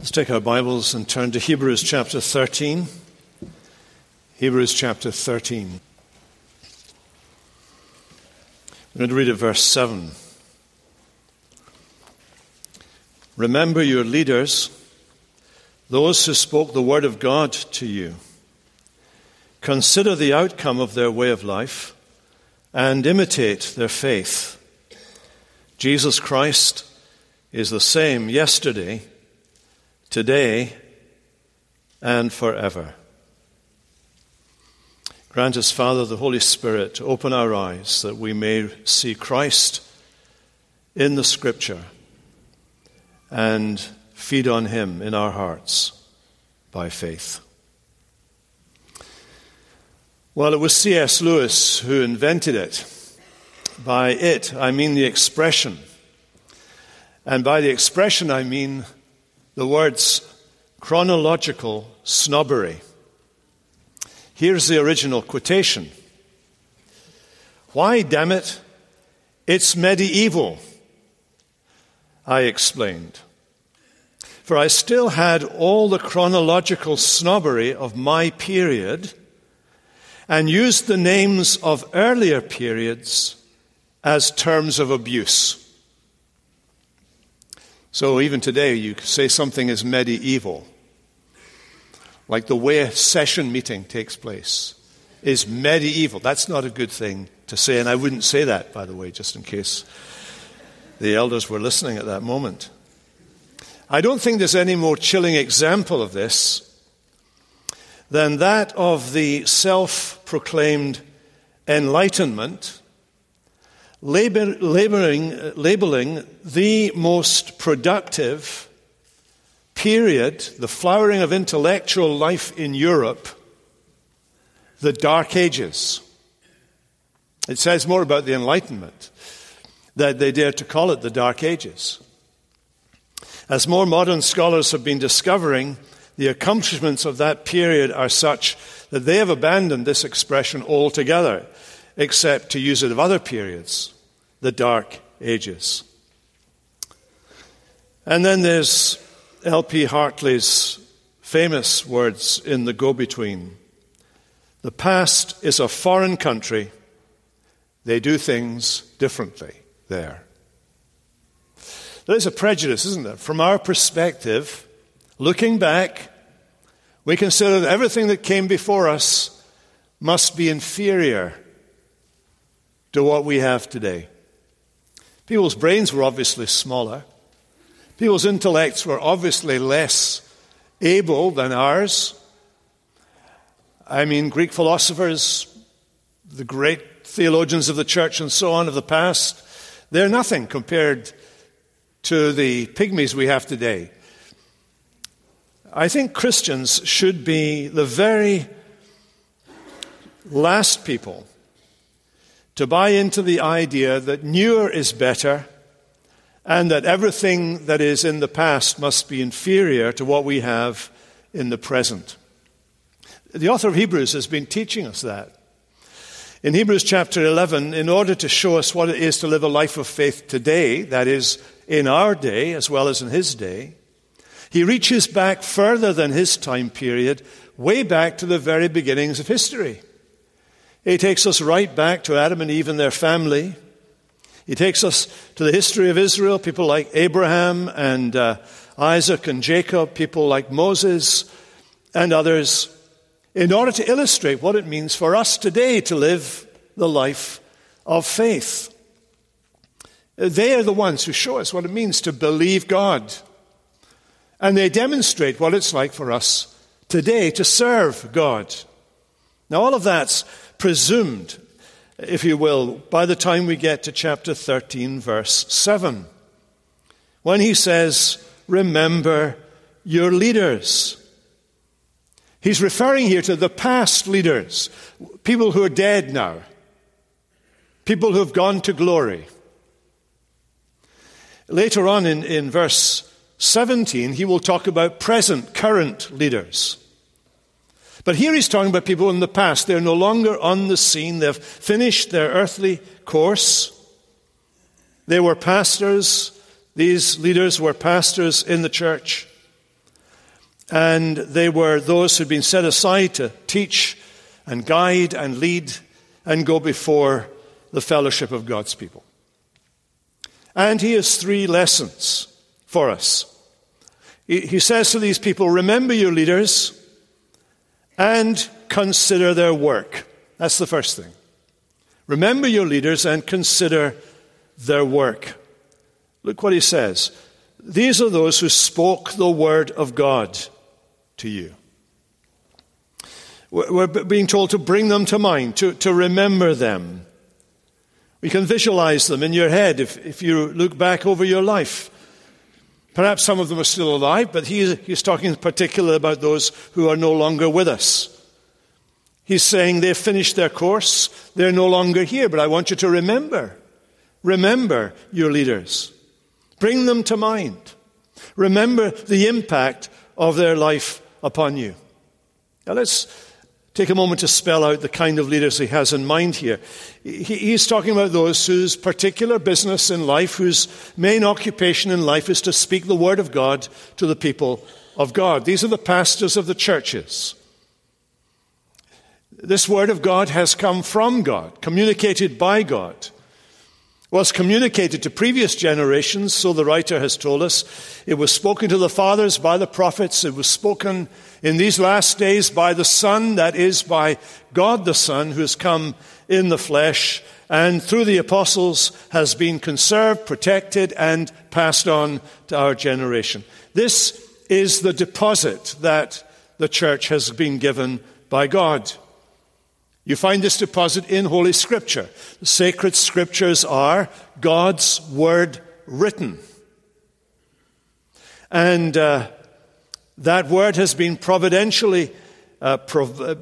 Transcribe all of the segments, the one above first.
Let's take our Bibles and turn to Hebrews chapter 13. Hebrews chapter 13. I'm going to read at verse 7. Remember your leaders, those who spoke the word of God to you. Consider the outcome of their way of life and imitate their faith. Jesus Christ is the same yesterday today and forever. Grant us, Father, the Holy Spirit, to open our eyes that we may see Christ in the Scripture and feed on Him in our hearts by faith. Well, it was C.S. Lewis who invented it. By it, I mean the expression. And by the expression, I mean the words chronological snobbery. Here's the original quotation Why, damn it, it's medieval, I explained. For I still had all the chronological snobbery of my period and used the names of earlier periods as terms of abuse. So even today, you could say something is medieval, like the way a session meeting takes place is medieval. That's not a good thing to say, and I wouldn't say that, by the way, just in case the elders were listening at that moment. I don't think there's any more chilling example of this than that of the self proclaimed enlightenment labor, laboring, labeling the most productive period, the flowering of intellectual life in Europe, the Dark Ages. It says more about the Enlightenment that they dare to call it the Dark Ages. As more modern scholars have been discovering, the accomplishments of that period are such that they have abandoned this expression altogether except to use it of other periods, the Dark Ages. And then there's L.P. Hartley's famous words in The Go Between The past is a foreign country, they do things differently there. There's a prejudice, isn't there? From our perspective, looking back, we consider that everything that came before us must be inferior to what we have today. People's brains were obviously smaller. People's intellects were obviously less able than ours. I mean, Greek philosophers, the great theologians of the church and so on of the past, they're nothing compared to the pygmies we have today. I think Christians should be the very last people to buy into the idea that newer is better and that everything that is in the past must be inferior to what we have in the present. The author of Hebrews has been teaching us that. In Hebrews chapter 11, in order to show us what it is to live a life of faith today, that is, in our day as well as in his day, he reaches back further than his time period, way back to the very beginnings of history. He takes us right back to Adam and Eve and their family. He takes us to the history of Israel, people like Abraham and uh, Isaac and Jacob, people like Moses and others, in order to illustrate what it means for us today to live the life of faith. They are the ones who show us what it means to believe God. And they demonstrate what it's like for us today to serve God. Now, all of that's presumed, if you will, by the time we get to chapter 13, verse 7, when he says, Remember your leaders. He's referring here to the past leaders, people who are dead now, people who have gone to glory. Later on in, in verse 17, he will talk about present, current leaders. But here he's talking about people in the past. They're no longer on the scene, they've finished their earthly course. They were pastors, these leaders were pastors in the church. And they were those who'd been set aside to teach and guide and lead and go before the fellowship of God's people. And he has three lessons for us. He says to these people, Remember your leaders and consider their work. That's the first thing. Remember your leaders and consider their work. Look what he says. These are those who spoke the word of God to you. We're being told to bring them to mind, to, to remember them. We can visualize them in your head if, if you look back over your life. Perhaps some of them are still alive, but he, he's talking in particular about those who are no longer with us. He's saying they've finished their course, they're no longer here, but I want you to remember. Remember your leaders. Bring them to mind. Remember the impact of their life upon you. Now let's take a moment to spell out the kind of leaders he has in mind here. He's talking about those whose particular business in life, whose main occupation in life is to speak the word of God to the people of God. These are the pastors of the churches. This word of God has come from God, communicated by God was communicated to previous generations, so the writer has told us. It was spoken to the fathers by the prophets. It was spoken in these last days by the Son, that is, by God the Son, who has come in the flesh, and through the apostles has been conserved, protected, and passed on to our generation. This is the deposit that the church has been given by God. You find this deposit in Holy Scripture. The sacred Scriptures are God's Word written. And uh, that Word has been providentially uh, prov- uh,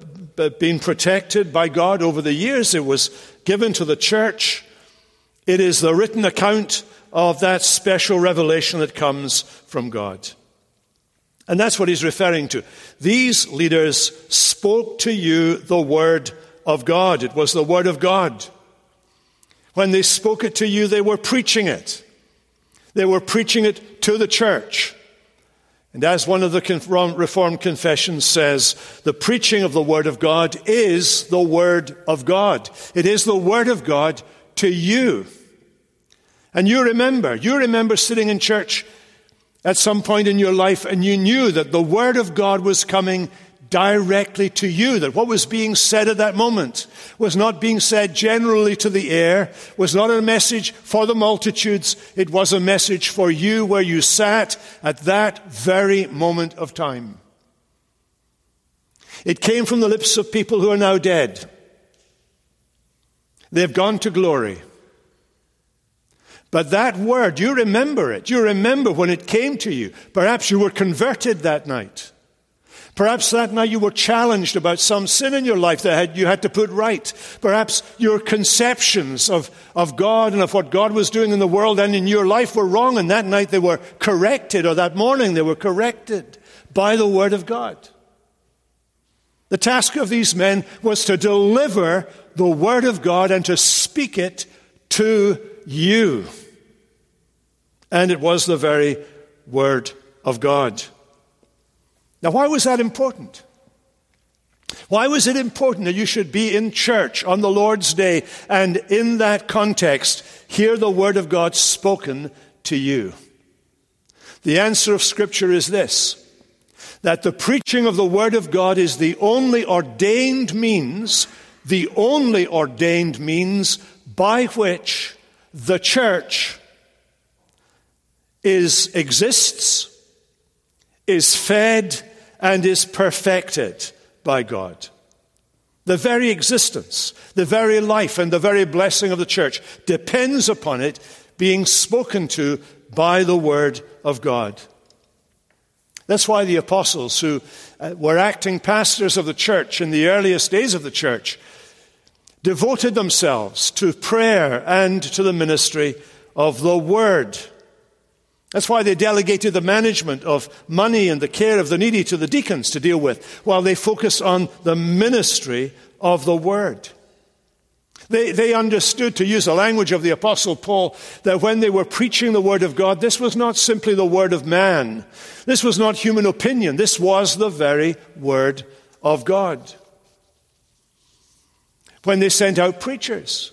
been protected by God over the years. It was given to the church. It is the written account of that special revelation that comes from God. And that's what he's referring to. These leaders spoke to you the word of God. It was the Word of God. When they spoke it to you, they were preaching it. They were preaching it to the church. And as one of the Reformed confessions says, the preaching of the Word of God is the Word of God. It is the Word of God to you. And you remember, you remember sitting in church at some point in your life and you knew that the Word of God was coming directly to you. That what was being said at that moment was not being said generally to the air, was not a message for the multitudes. It was a message for you where you sat at that very moment of time. It came from the lips of people who are now dead. They've gone to glory. But that word, you remember it. You remember when it came to you. Perhaps you were converted that night. Perhaps that night you were challenged about some sin in your life that you had to put right. Perhaps your conceptions of, of God and of what God was doing in the world and in your life were wrong, and that night they were corrected, or that morning they were corrected by the Word of God. The task of these men was to deliver the Word of God and to speak it to you. And it was the very Word of God. Now, why was that important? Why was it important that you should be in church on the Lord's day and in that context hear the Word of God spoken to you? The answer of Scripture is this that the preaching of the Word of God is the only ordained means, the only ordained means by which the church is, exists, is fed, and is perfected by God. The very existence, the very life, and the very blessing of the church depends upon it being spoken to by the Word of God. That's why the apostles, who uh, were acting pastors of the church in the earliest days of the church, devoted themselves to prayer and to the ministry of the Word. That's why they delegated the management of money and the care of the needy to the deacons to deal with, while they focus on the ministry of the word. They, they understood, to use the language of the Apostle Paul, that when they were preaching the Word of God, this was not simply the Word of man. This was not human opinion. This was the very Word of God. When they sent out preachers,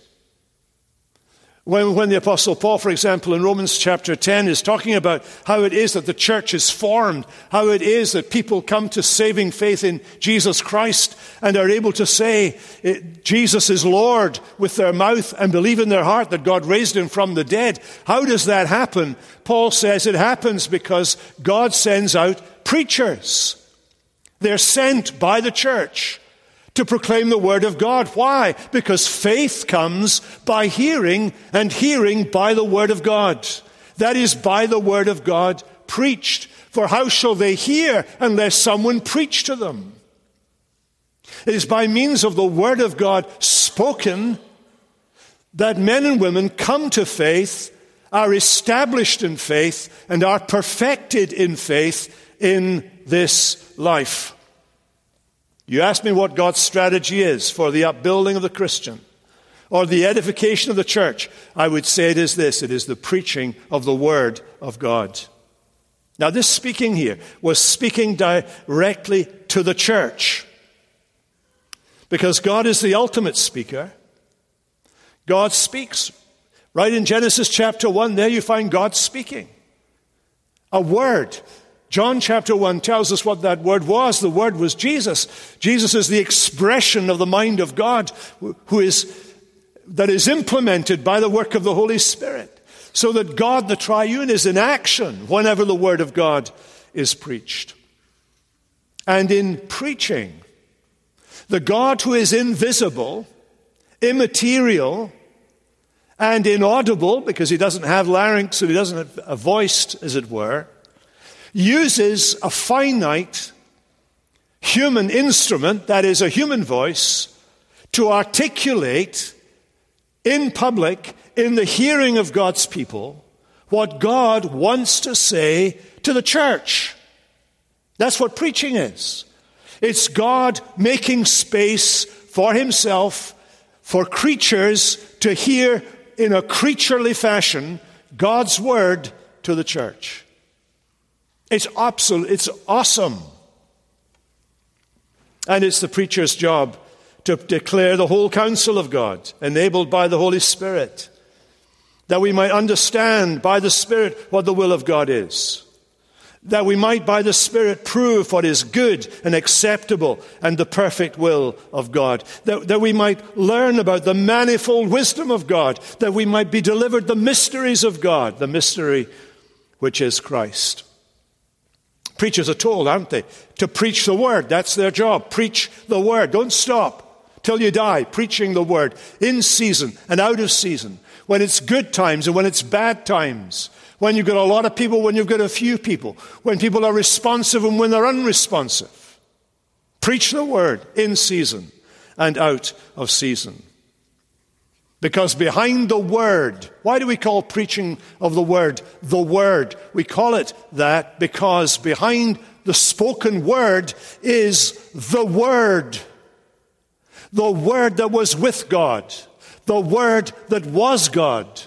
when, when the Apostle Paul, for example, in Romans chapter 10 is talking about how it is that the church is formed, how it is that people come to saving faith in Jesus Christ and are able to say eh, Jesus is Lord with their mouth and believe in their heart that God raised him from the dead. How does that happen? Paul says it happens because God sends out preachers. They're sent by the church to proclaim the word of God. Why? Because faith comes by hearing, and hearing by the word of God. That is, by the word of God preached. For how shall they hear unless someone preach to them? It is by means of the word of God spoken that men and women come to faith, are established in faith, and are perfected in faith in this life. You ask me what God's strategy is for the upbuilding of the Christian or the edification of the church. I would say it is this it is the preaching of the Word of God. Now, this speaking here was speaking directly to the church because God is the ultimate speaker. God speaks. Right in Genesis chapter 1, there you find God speaking. A word John chapter 1 tells us what that word was. The word was Jesus. Jesus is the expression of the mind of God who is, that is implemented by the work of the Holy Spirit. So that God, the triune, is in action whenever the word of God is preached. And in preaching, the God who is invisible, immaterial, and inaudible, because he doesn't have larynx and he doesn't have a voice, as it were, uses a finite human instrument, that is, a human voice, to articulate in public, in the hearing of God's people, what God wants to say to the church. That's what preaching is. It's God making space for himself, for creatures to hear in a creaturely fashion God's word to the church. It's absolute, it's awesome. And it's the preacher's job to declare the whole counsel of God, enabled by the Holy Spirit, that we might understand by the Spirit what the will of God is. That we might by the Spirit prove what is good and acceptable and the perfect will of God. That, that we might learn about the manifold wisdom of God. That we might be delivered the mysteries of God, the mystery which is Christ. Preachers are told, aren't they, to preach the word. That's their job. Preach the word. Don't stop till you die preaching the word in season and out of season. When it's good times and when it's bad times. When you've got a lot of people, when you've got a few people. When people are responsive and when they're unresponsive. Preach the word in season and out of season. Because behind the Word, why do we call preaching of the Word the Word? We call it that because behind the spoken Word is the Word. The Word that was with God. The Word that was God.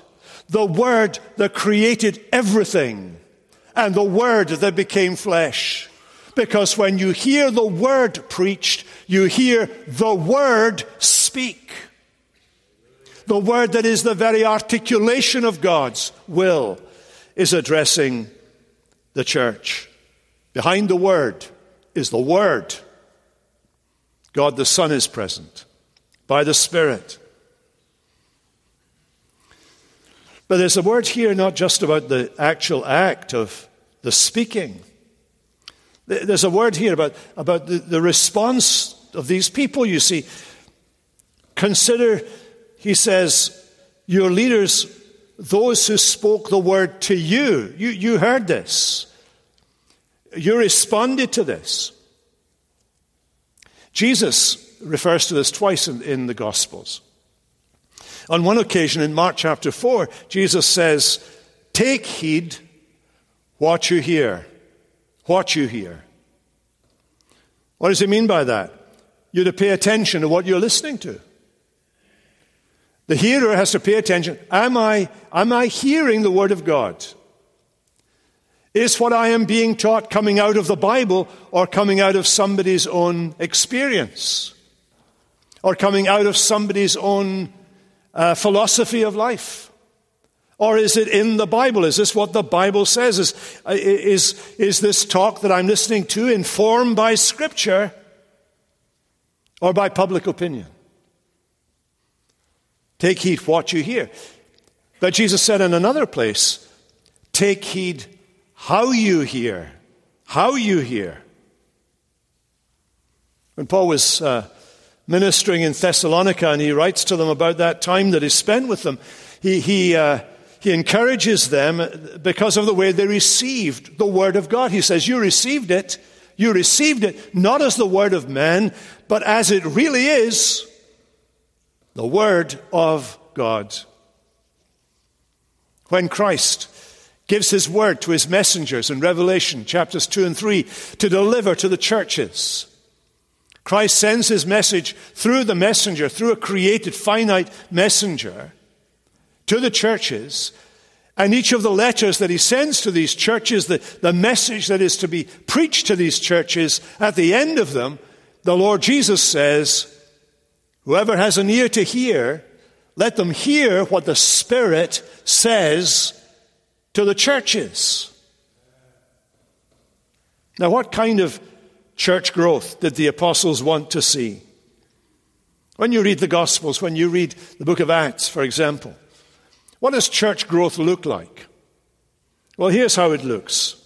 The Word that created everything. And the Word that became flesh. Because when you hear the Word preached, you hear the Word speak. The word that is the very articulation of God's will is addressing the church. Behind the word is the word. God the Son is present by the Spirit. But there's a word here not just about the actual act of the speaking. There's a word here about, about the, the response of these people, you see. Consider he says, Your leaders, those who spoke the word to you, you, you heard this. You responded to this. Jesus refers to this twice in, in the Gospels. On one occasion in Mark chapter 4, Jesus says, Take heed what you hear. What you hear. What does he mean by that? You're to pay attention to what you're listening to. The hearer has to pay attention. Am I, am I hearing the Word of God? Is what I am being taught coming out of the Bible or coming out of somebody's own experience? Or coming out of somebody's own uh, philosophy of life? Or is it in the Bible? Is this what the Bible says? Is, uh, is, is this talk that I'm listening to informed by Scripture or by public opinion? Take heed what you hear. But Jesus said in another place, take heed how you hear. How you hear. When Paul was uh, ministering in Thessalonica and he writes to them about that time that he spent with them, he, he, uh, he encourages them because of the way they received the Word of God. He says, You received it. You received it not as the Word of man, but as it really is the Word of God. When Christ gives His Word to His messengers in Revelation chapters 2 and 3 to deliver to the churches, Christ sends His message through the messenger, through a created finite messenger, to the churches. And each of the letters that he sends to these churches, the, the message that is to be preached to these churches, at the end of them, the Lord Jesus says, Whoever has an ear to hear, let them hear what the Spirit says to the churches. Now, what kind of church growth did the apostles want to see? When you read the Gospels, when you read the book of Acts, for example, what does church growth look like? Well, here's how it looks.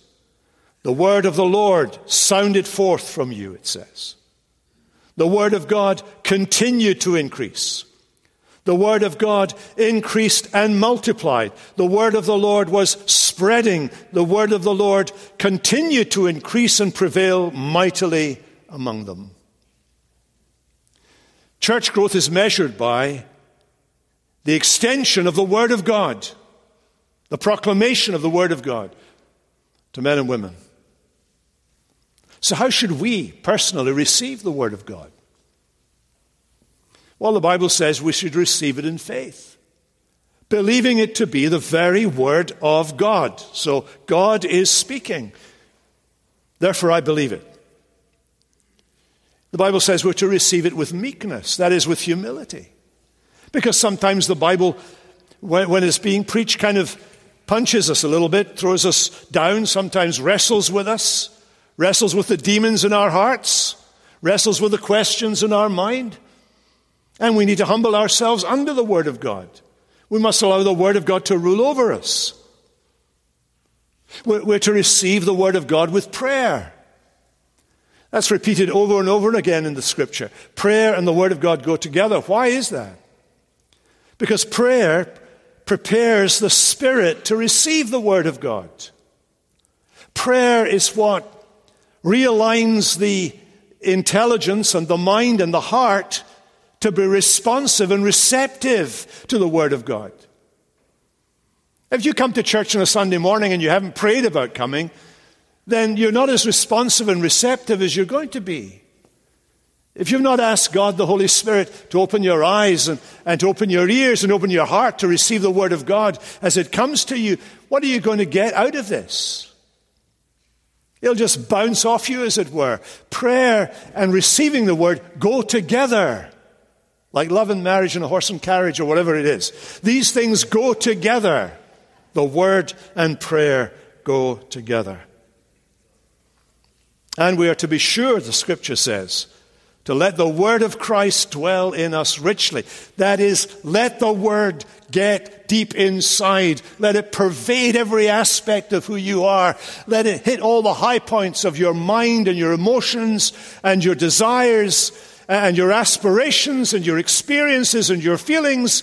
The word of the Lord sounded forth from you, it says. The Word of God continued to increase. The Word of God increased and multiplied. The Word of the Lord was spreading. The Word of the Lord continued to increase and prevail mightily among them. Church growth is measured by the extension of the Word of God, the proclamation of the Word of God to men and women. So, how should we personally receive the Word of God? Well, the Bible says we should receive it in faith, believing it to be the very Word of God. So, God is speaking. Therefore, I believe it. The Bible says we're to receive it with meekness, that is, with humility. Because sometimes the Bible, when, it's being preached, kind of punches us a little bit, throws us down, sometimes wrestles with us wrestles with the demons in our hearts, wrestles with the questions in our mind. And we need to humble ourselves under the Word of God. We must allow the Word of God to rule over us. We're, to receive the Word of God with prayer. That's repeated over and over and again in the Scripture. Prayer and the Word of God go together. Why is that? Because prayer prepares the Spirit to receive the Word of God. Prayer is what realigns the intelligence and the mind and the heart to be responsive and receptive to the Word of God. If you come to church on a Sunday morning and you haven't prayed about coming, then you're not as responsive and receptive as you're going to be. If you've not asked God, the Holy Spirit, to open your eyes and, and to open your ears and open your heart to receive the Word of God as it comes to you, what are you going to get out of this? It'll just bounce off you, as it were. Prayer and receiving the word go together. Like love and marriage and a horse and carriage or whatever it is. These things go together. The word and prayer go together. And we are to be sure, the scripture says, to let the word of Christ dwell in us richly. That is, let the word get deep inside. Let it pervade every aspect of who you are. Let it hit all the high points of your mind and your emotions and your desires and your aspirations and your experiences and your feelings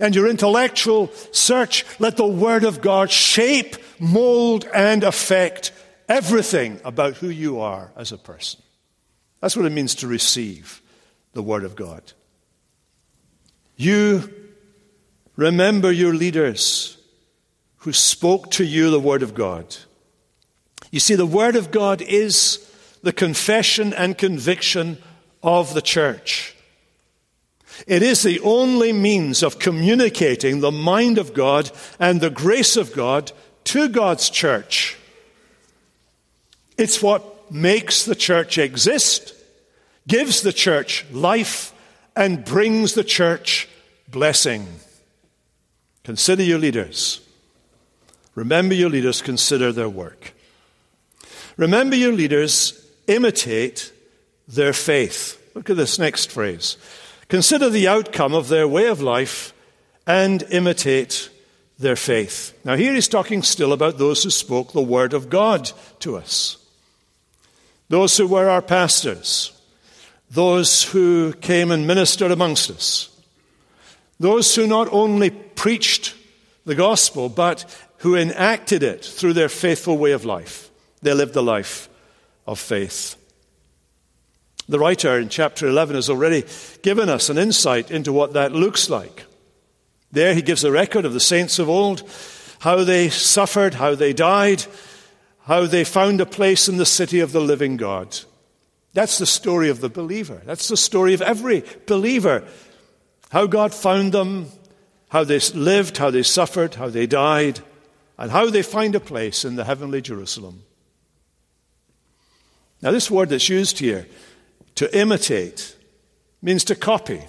and your intellectual search. Let the word of God shape, mold, and affect everything about who you are as a person. That's what it means to receive the Word of God. You remember your leaders who spoke to you the Word of God. You see, the Word of God is the confession and conviction of the church. It is the only means of communicating the mind of God and the grace of God to God's church. It's what makes the church exist, gives the church life, and brings the church blessing. Consider your leaders. Remember your leaders, consider their work. Remember your leaders, imitate their faith. Look at this next phrase. Consider the outcome of their way of life and imitate their faith. Now, here he's talking still about those who spoke the word of God to us, those who were our pastors, those who came and ministered amongst us, those who not only preached the gospel, but who enacted it through their faithful way of life. They lived the life of faith. The writer in chapter 11 has already given us an insight into what that looks like. There he gives a record of the saints of old, how they suffered, how they died, how they found a place in the city of the living God. That's the story of the believer. That's the story of every believer. How God found them, how they lived, how they suffered, how they died, and how they find a place in the heavenly Jerusalem. Now, this word that's used here to imitate means to copy.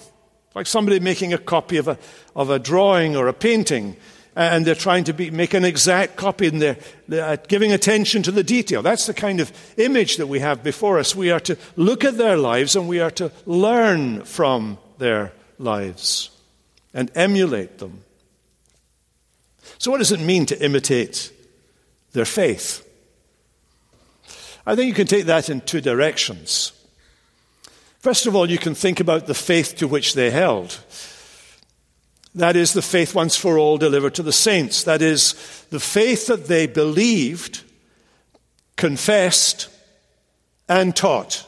Like somebody making a copy of a, of a drawing or a painting, and they're trying to be, make an exact copy and they're, they're uh, giving attention to the detail. That's the kind of image that we have before us. We are to look at their lives and we are to learn from their lives and emulate them. So, what does it mean to imitate their faith? I think you can take that in two directions. First of all, you can think about the faith to which they held. That is the faith once for all delivered to the saints. That is the faith that they believed, confessed, and taught.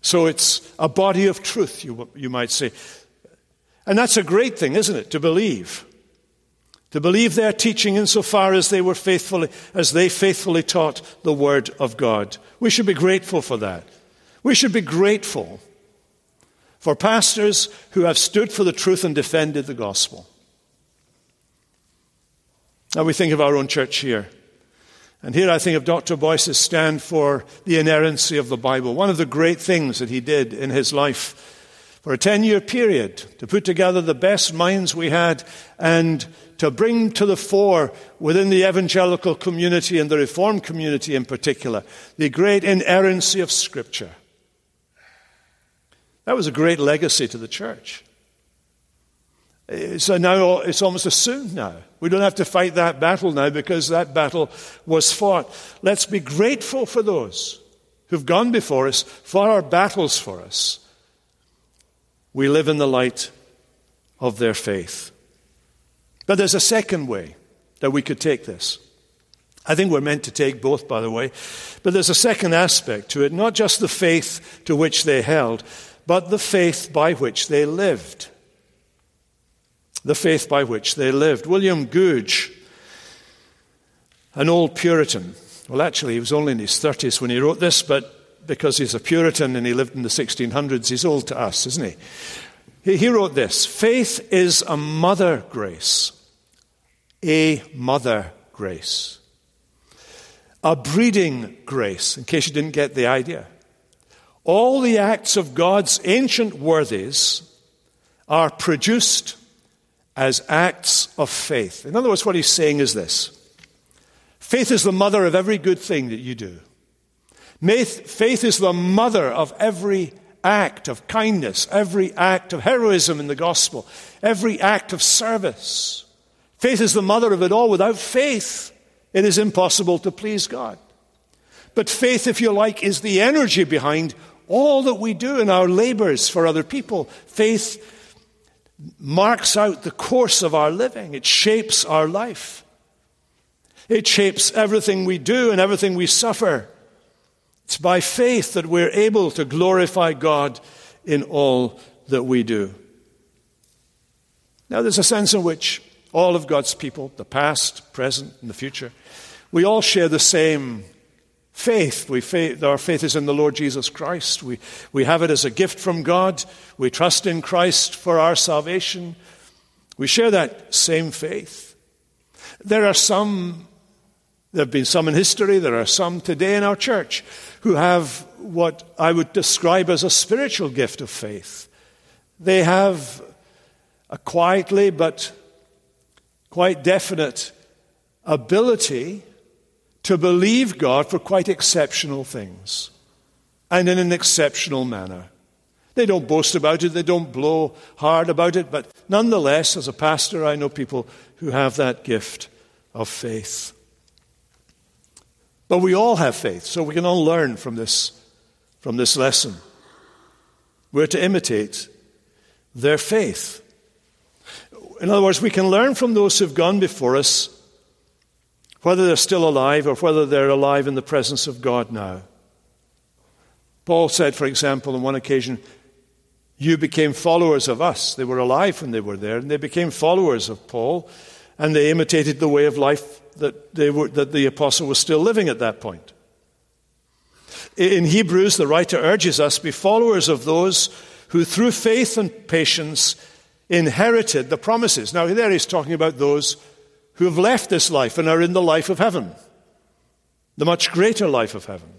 So it's a body of truth, you, you might say. And that's a great thing, isn't it, to believe? To believe their teaching insofar as they were faithfully, as they faithfully taught the Word of God. We should be grateful for that. We should be grateful for pastors who have stood for the truth and defended the gospel. Now we think of our own church here. And here I think of Dr. Boice's stand for the inerrancy of the Bible. One of the great things that he did in his life for a 10 year period to put together the best minds we had and to bring to the fore within the evangelical community and the reformed community in particular the great inerrancy of Scripture. That was a great legacy to the church. So now it's almost assumed now. We don't have to fight that battle now because that battle was fought. Let's be grateful for those who've gone before us, fought our battles for us. We live in the light of their faith. But there's a second way that we could take this. I think we're meant to take both, by the way. But there's a second aspect to it, not just the faith to which they held, but the faith by which they lived. The faith by which they lived. William Gouge, an old Puritan, well, actually, he was only in his 30s when he wrote this, but because he's a Puritan and he lived in the 1600s, he's old to us, isn't he? He wrote this Faith is a mother grace, a mother grace, a breeding grace, in case you didn't get the idea. All the acts of God's ancient worthies are produced as acts of faith. In other words, what he's saying is this faith is the mother of every good thing that you do. Faith is the mother of every act of kindness, every act of heroism in the gospel, every act of service. Faith is the mother of it all. Without faith, it is impossible to please God. But faith, if you like, is the energy behind all that we do in our labors for other people. Faith marks out the course of our living, it shapes our life. It shapes everything we do and everything we suffer. It's by faith that we're able to glorify God in all that we do. Now, there's a sense in which all of God's people, the past, present, and the future, we all share the same faith. We faith. Our faith is in the Lord Jesus Christ. We, we have it as a gift from God. We trust in Christ for our salvation. We share that same faith. There are some, there have been some in history, there are some today in our church who have what I would describe as a spiritual gift of faith. They have a quietly but quite definite ability to believe God for quite exceptional things and in an exceptional manner. They don't boast about it, they don't blow hard about it, but nonetheless, as a pastor, I know people who have that gift of faith. But we all have faith, so we can all learn from this, from this lesson. We're to imitate their faith. In other words, we can learn from those who've gone before us whether they're still alive or whether they're alive in the presence of God now. Paul said, for example, on one occasion, You became followers of us. They were alive when they were there, and they became followers of Paul, and they imitated the way of life that, they were, that the apostle was still living at that point. In Hebrews, the writer urges us be followers of those who, through faith and patience, inherited the promises. Now, there he's talking about those who have left this life and are in the life of heaven, the much greater life of heaven.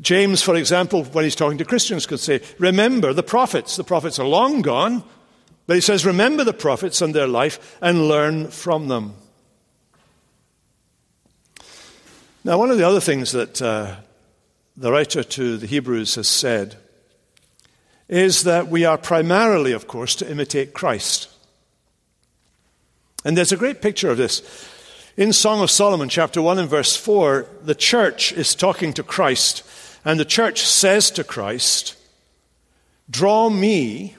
James, for example, when he's talking to Christians, could say, Remember the prophets. The prophets are long gone, but he says, Remember the prophets and their life and learn from them. Now, one of the other things that uh, the writer to the Hebrews has said is that we are primarily, of course, to imitate Christ. And there's a great picture of this. In Song of Solomon, chapter 1 and verse 4, the church is talking to Christ, and the church says to Christ, Draw me,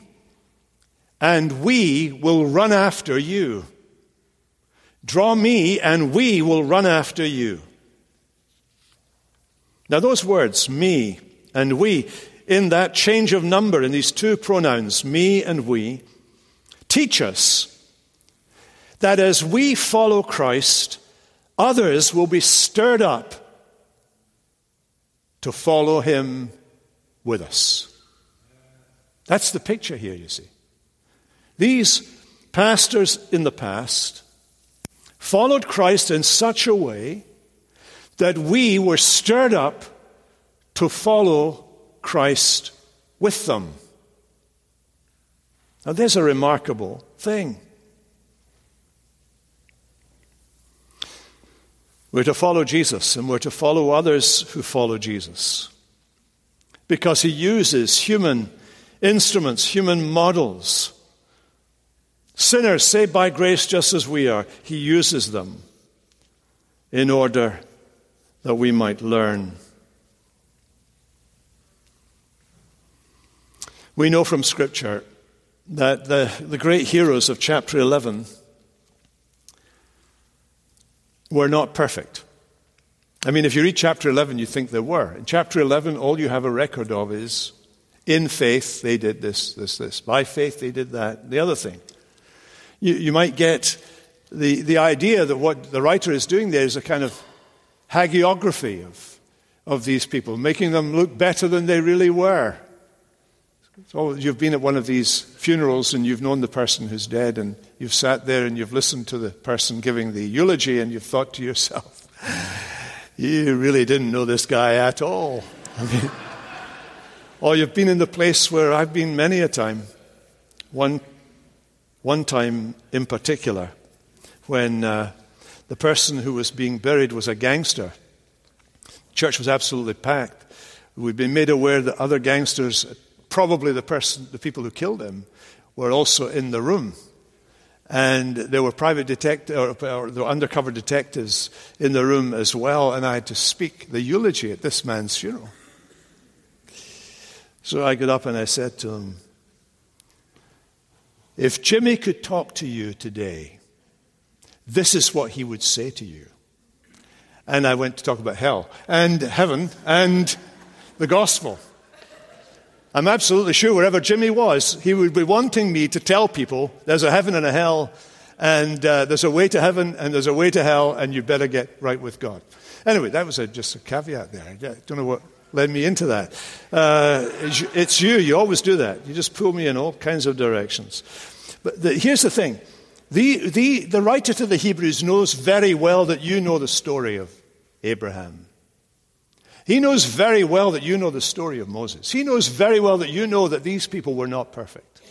and we will run after you. Draw me, and we will run after you. Now, those words, me and we, in that change of number in these two pronouns, me and we, teach us that as we follow Christ, others will be stirred up to follow him with us. That's the picture here, you see. These pastors in the past followed Christ in such a way that we were stirred up to follow Christ with them. Now, there's a remarkable thing. We're to follow Jesus and we're to follow others who follow Jesus. Because he uses human instruments, human models. Sinners saved by grace just as we are, he uses them in order that we might learn. We know from Scripture that the, the great heroes of chapter 11 were not perfect. I mean, if you read chapter 11, you think they were. In chapter 11, all you have a record of is in faith, they did this, this, this. By faith, they did that. The other thing. You, you might get the, the idea that what the writer is doing there is a kind of hagiography of, of these people, making them look better than they really were. So you've been at one of these funerals and you've known the person who's dead, and you've sat there and you've listened to the person giving the eulogy, and you've thought to yourself, you really didn't know this guy at all. I mean, or you've been in the place where I've been many a time. One, one time in particular, when uh, the person who was being buried was a gangster. Church was absolutely packed. We'd been made aware that other gangsters probably the person, the people who killed him, were also in the room. And there were private detectives, or, or there were undercover detectives in the room as well, and I had to speak the eulogy at this man's funeral. So I got up and I said to him, If Jimmy could talk to you today, this is what he would say to you. And I went to talk about hell and heaven and the gospel. I'm absolutely sure wherever Jimmy was, he would be wanting me to tell people there's a heaven and a hell and uh, there's a way to heaven and there's a way to hell, and you better get right with God. Anyway, that was a, just a caveat there. I don't know what led me into that. Uh, it's you. You always do that. You just pull me in all kinds of directions. But the, here's the thing the, the, the writer to the Hebrews knows very well that you know the story of Abraham. He knows very well that you know the story of Moses. He knows very well that you know that these people were not perfect.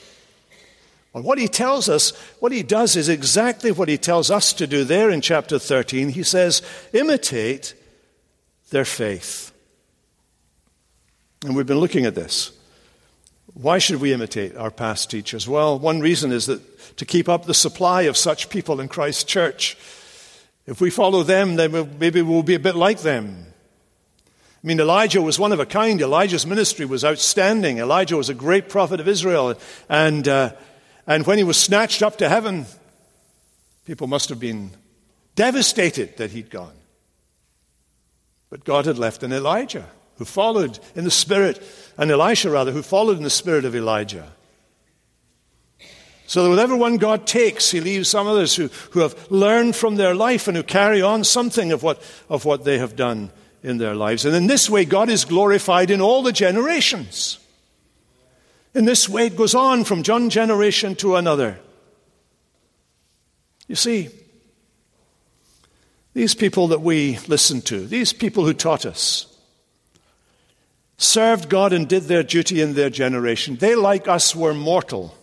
But what he tells us, what he does is exactly what he tells us to do there in chapter 13. He says, imitate their faith. And we've been looking at this. Why should we imitate our past teachers? Well, one reason is that to keep up the supply of such people in Christ's church. If we follow them, then maybe we'll be a bit like them. I mean, Elijah was one of a kind. Elijah's ministry was outstanding. Elijah was a great prophet of Israel. And, uh, and when he was snatched up to heaven, people must have been devastated that he'd gone. But God had left an Elijah who followed in the spirit, and Elisha rather, who followed in the spirit of Elijah. So that whatever one God takes, he leaves some others who, who have learned from their life and who carry on something of what, of what they have done in their lives. And in this way, God is glorified in all the generations. In this way, it goes on from one generation to another. You see, these people that we listen to, these people who taught us, served God and did their duty in their generation. They, like us, were mortal.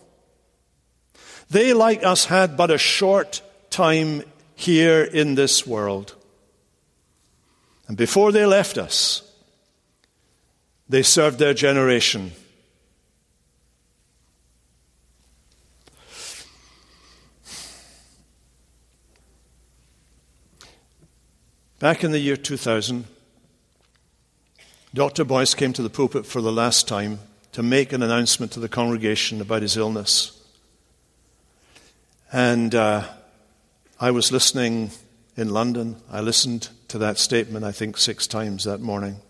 They, like us, had but a short time here in this world. And before they left us, they served their generation. Back in the year 2000, Dr. Boice came to the pulpit for the last time to make an announcement to the congregation about his illness. And uh, I was listening in London. I listened to that statement, I think, six times that morning.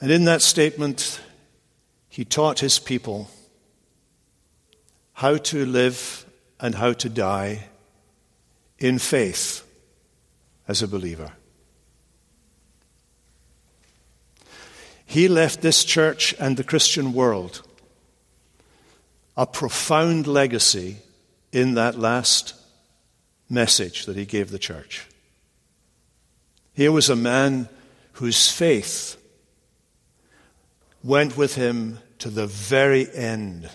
And in that statement, he taught his people how to live and how to die in faith as a believer. He left this church and the Christian world a profound legacy in that last message that he gave the church. Here was a man whose faith went with him to the very end.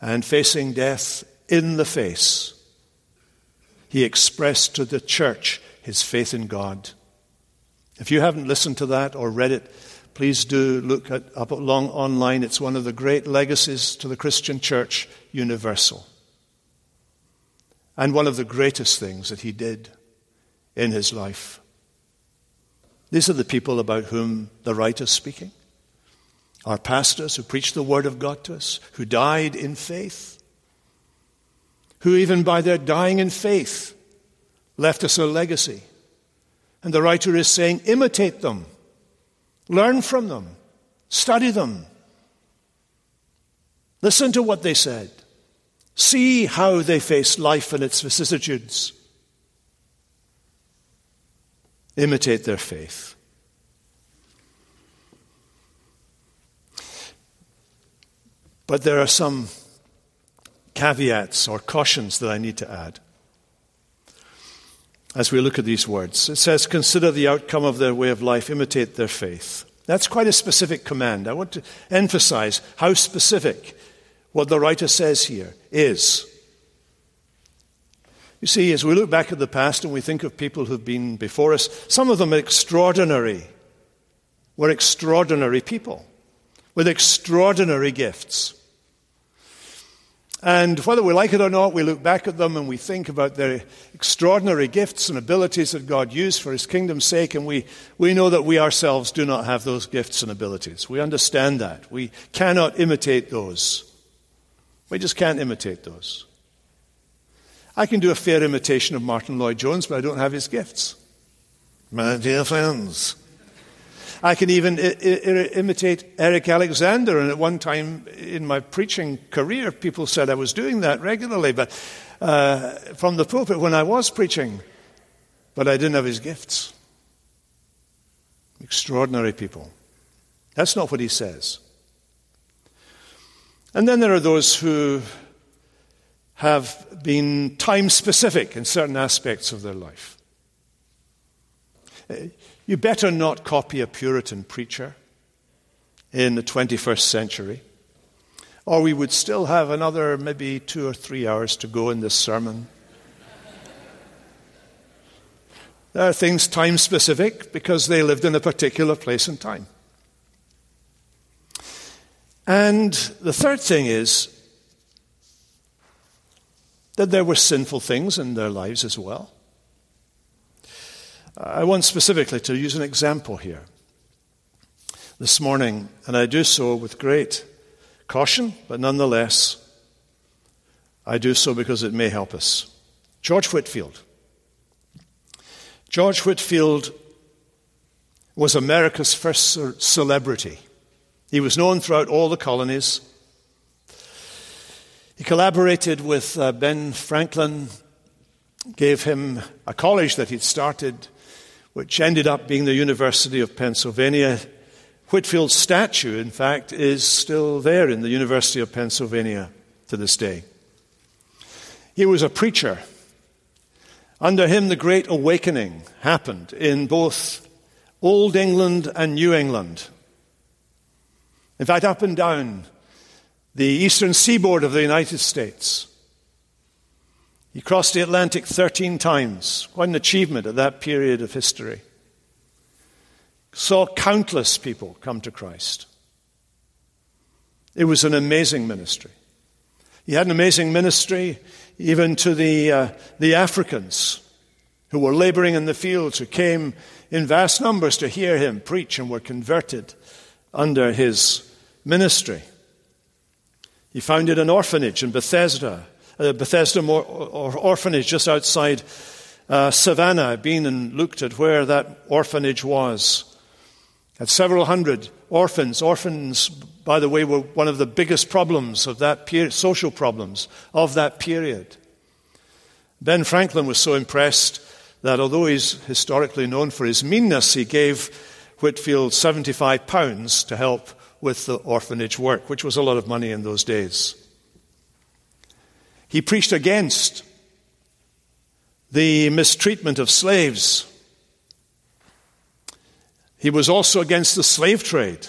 And facing death in the face, he expressed to the church his faith in God. If you haven't listened to that or read it, please do look at, up along online. It's one of the great legacies to the Christian church universal and one of the greatest things that he did in his life. These are the people about whom the writer is speaking. Our pastors who preached the word of God to us, who died in faith, who even by their dying in faith left us a legacy. And the writer is saying, imitate them, learn from them, study them, listen to what they said. See how they face life and its vicissitudes. Imitate their faith. But there are some caveats or cautions that I need to add as we look at these words. It says, Consider the outcome of their way of life, imitate their faith. That's quite a specific command. I want to emphasize how specific what the writer says here is. You see, as we look back at the past and we think of people who've been before us, some of them extraordinary. Were extraordinary people with extraordinary gifts. And whether we like it or not, we look back at them and we think about their extraordinary gifts and abilities that God used for His kingdom's sake, and we, we know that we ourselves do not have those gifts and abilities. We understand that. We cannot imitate those. We just can't imitate those. I can do a fair imitation of Martyn Lloyd-Jones, but I don't have his gifts. My dear friends, I can even I- I- imitate Eric Alexander. And at one time in my preaching career, people said I was doing that regularly, but uh, from the pulpit when I was preaching, but I didn't have his gifts. Extraordinary people. That's not what he says. And then there are those who have been time specific in certain aspects of their life. Uh, you better not copy a Puritan preacher in the 21st century, or we would still have another maybe two or three hours to go in this sermon. There are things time specific because they lived in a particular place and time. And the third thing is that there were sinful things in their lives as well. Uh, I want specifically to use an example here this morning, and I do so with great caution, but nonetheless, I do so because it may help us. George Whitefield. George Whitefield was America's first celebrity. He was known throughout all the colonies. He collaborated with uh, Ben Franklin, gave him a college that he'd started, which ended up being the University of Pennsylvania. Whitefield's statue, in fact, is still there in the University of Pennsylvania to this day. He was a preacher. Under him, the Great Awakening happened in both Old England and New England. In fact, up and down the eastern seaboard of the United States. He crossed the Atlantic 13 times, quite an achievement at that period of history. Saw countless people come to Christ. It was an amazing ministry. He had an amazing ministry even to the, uh, the Africans who were laboring in the fields, who came in vast numbers to hear him preach and were converted under his ministry. He founded an orphanage in Bethesda, a Bethesda orphanage just outside uh, Savannah. Been and looked at where that orphanage was. Had several hundred orphans. Orphans, by the way, were one of the biggest problems of that period, social problems of that period. Ben Franklin was so impressed that although he's historically known for his meanness, he gave Whitefield 75 pounds to help with the orphanage work, which was a lot of money in those days. He preached against the mistreatment of slaves. He was also against the slave trade.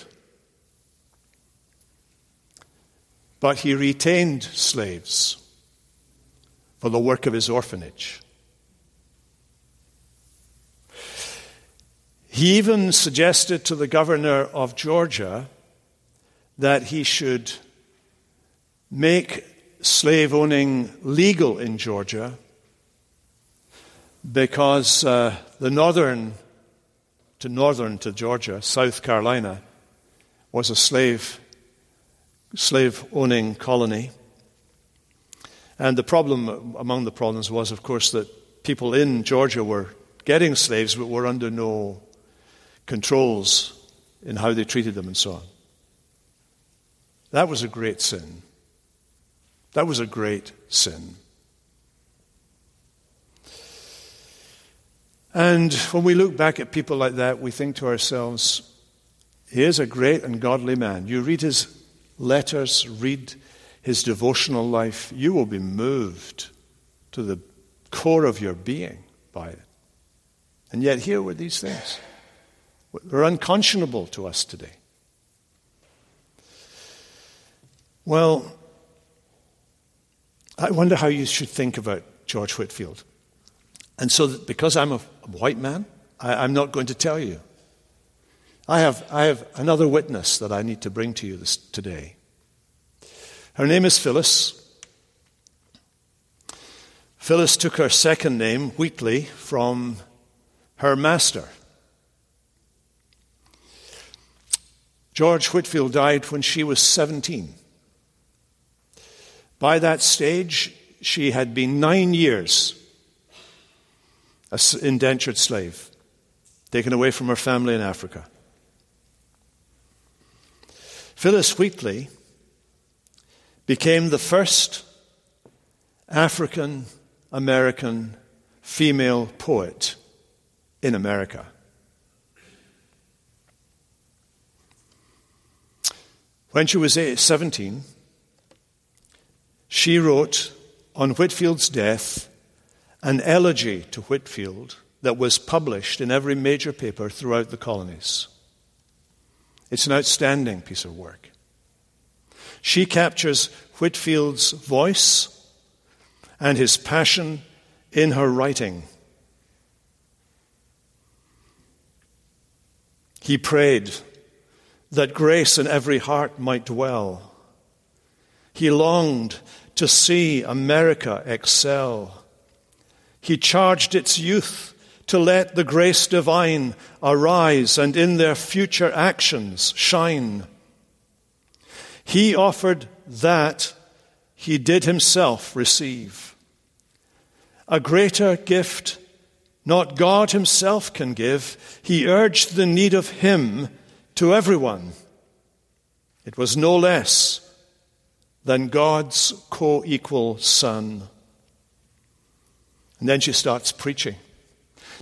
But he retained slaves for the work of his orphanage. He even suggested to the governor of Georgia that he should make slave owning legal in Georgia because uh, the northern to northern to Georgia, South Carolina, was a slave slave owning colony. And the problem among the problems was, of course, that people in Georgia were getting slaves but were under no controls in how they treated them and so on. That was a great sin. That was a great sin. And when we look back at people like that, we think to ourselves, he is a great and godly man. You read his letters, read his devotional life, you will be moved to the core of your being by it. And yet, here were these things. They're unconscionable to us today. Well, I wonder how you should think about George Whitefield. And so, because I'm a, white man, I, am not going to tell you. I have, I have another witness that I need to bring to you this, today. Her name is Phillis. Phillis took her second name, Wheatley, from her master. George Whitefield died when she was 17. By that stage, she had been nine years an indentured slave, taken away from her family in Africa. Phillis Wheatley became the first African American female poet in America. When she was eh, 17, she wrote on Whitefield's death an elegy to Whitefield that was published in every major paper throughout the colonies. It's an outstanding piece of work. She captures Whitefield's voice and his passion in her writing. He prayed that grace in every heart might dwell. He longed to see America excel. He charged its youth to let the grace divine arise and in their future actions shine. He offered that he did himself receive. A greater gift not God himself can give. He urged the need of him to everyone. It was no less than God's co equal Son. And then she starts preaching.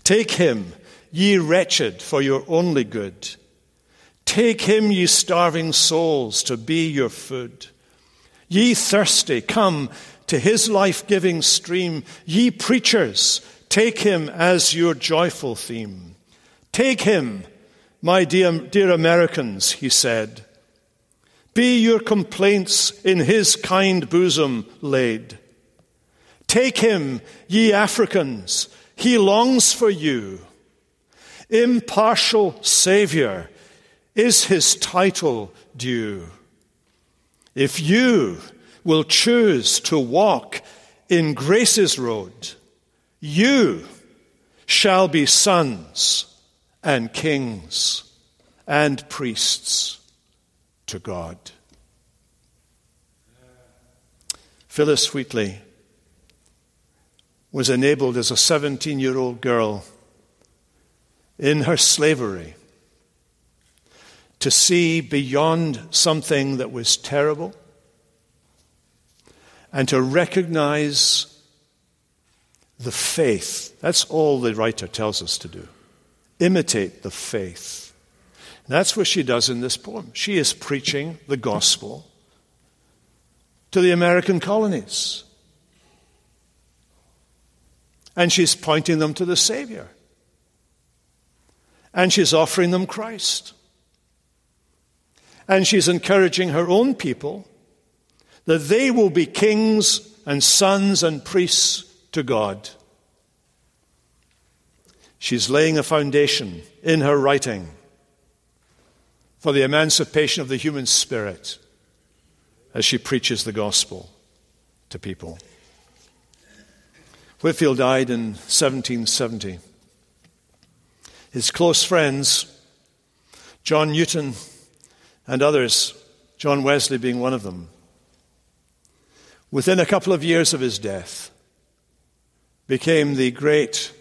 Take him, ye wretched, for your only good. Take him, ye starving souls, to be your food. Ye thirsty, come to his life giving stream. Ye preachers, take him as your joyful theme. Take him, my dear, dear Americans, he said. Be your complaints in his kind bosom laid. Take him, ye Africans, he longs for you. Impartial Savior is his title due. If you will choose to walk in grace's road, you shall be sons and kings and priests to God. Phillis Wheatley was enabled as a 17 year old girl in her slavery to see beyond something that was terrible and to recognize the faith. That's all the writer tells us to do. Imitate the faith. That's what she does in this poem. She is preaching the gospel to the American colonies. And she's pointing them to the Savior. And she's offering them Christ. And she's encouraging her own people that they will be kings and sons and priests to God. She's laying a foundation in her writing for the emancipation of the human spirit as she preaches the gospel to people. Whitefield died in 1770. His close friends, John Newton and others, John Wesley being one of them, within a couple of years of his death, became the great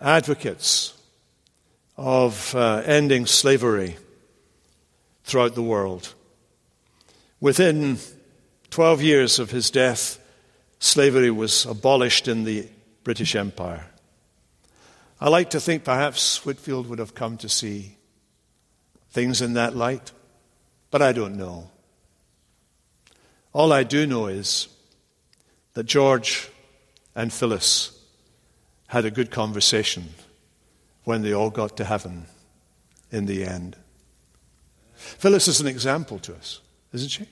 advocates of uh, ending slavery throughout the world. Within 12 years of his death, slavery was abolished in the British Empire. I like to think perhaps Whitefield would have come to see things in that light, but I don't know. All I do know is that George and Phillis had a good conversation when they all got to heaven in the end. Phillis is an example to us, isn't she?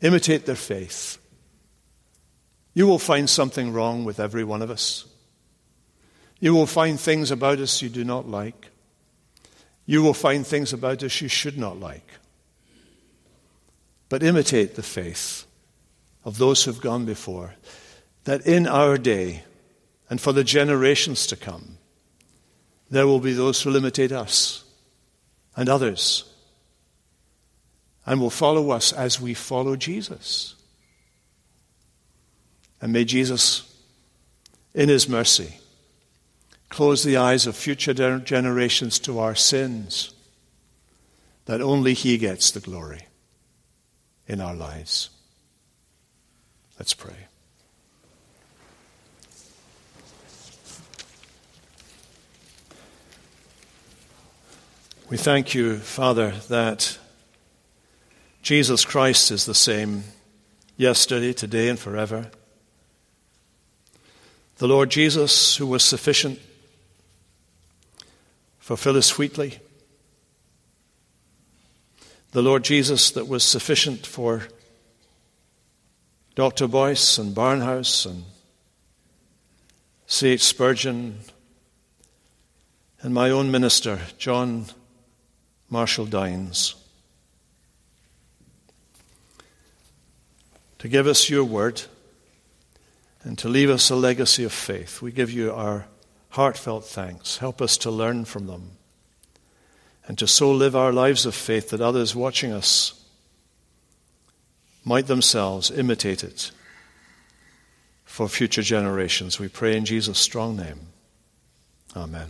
Imitate their faith. You will find something wrong with every one of us. You will find things about us you do not like. You will find things about us you should not like. But imitate the faith of those who have gone before, that in our day and for the generations to come, there will be those who will imitate us and others and will follow us as we follow Jesus. And may Jesus, in his mercy, close the eyes of future generations to our sins, that only He gets the glory in our lives. Let's pray. We thank you, Father, that Jesus Christ is the same yesterday, today, and forever. The Lord Jesus, who was sufficient for Phillis Wheatley. The Lord Jesus that was sufficient for Dr. Boice and Barnhouse and C.H. Spurgeon and my own minister, John Marshall Dines. To give us your word and to leave us a legacy of faith. We give you our heartfelt thanks. Help us to learn from them and to so live our lives of faith that others watching us might themselves imitate it for future generations. We pray in Jesus' strong name. Amen.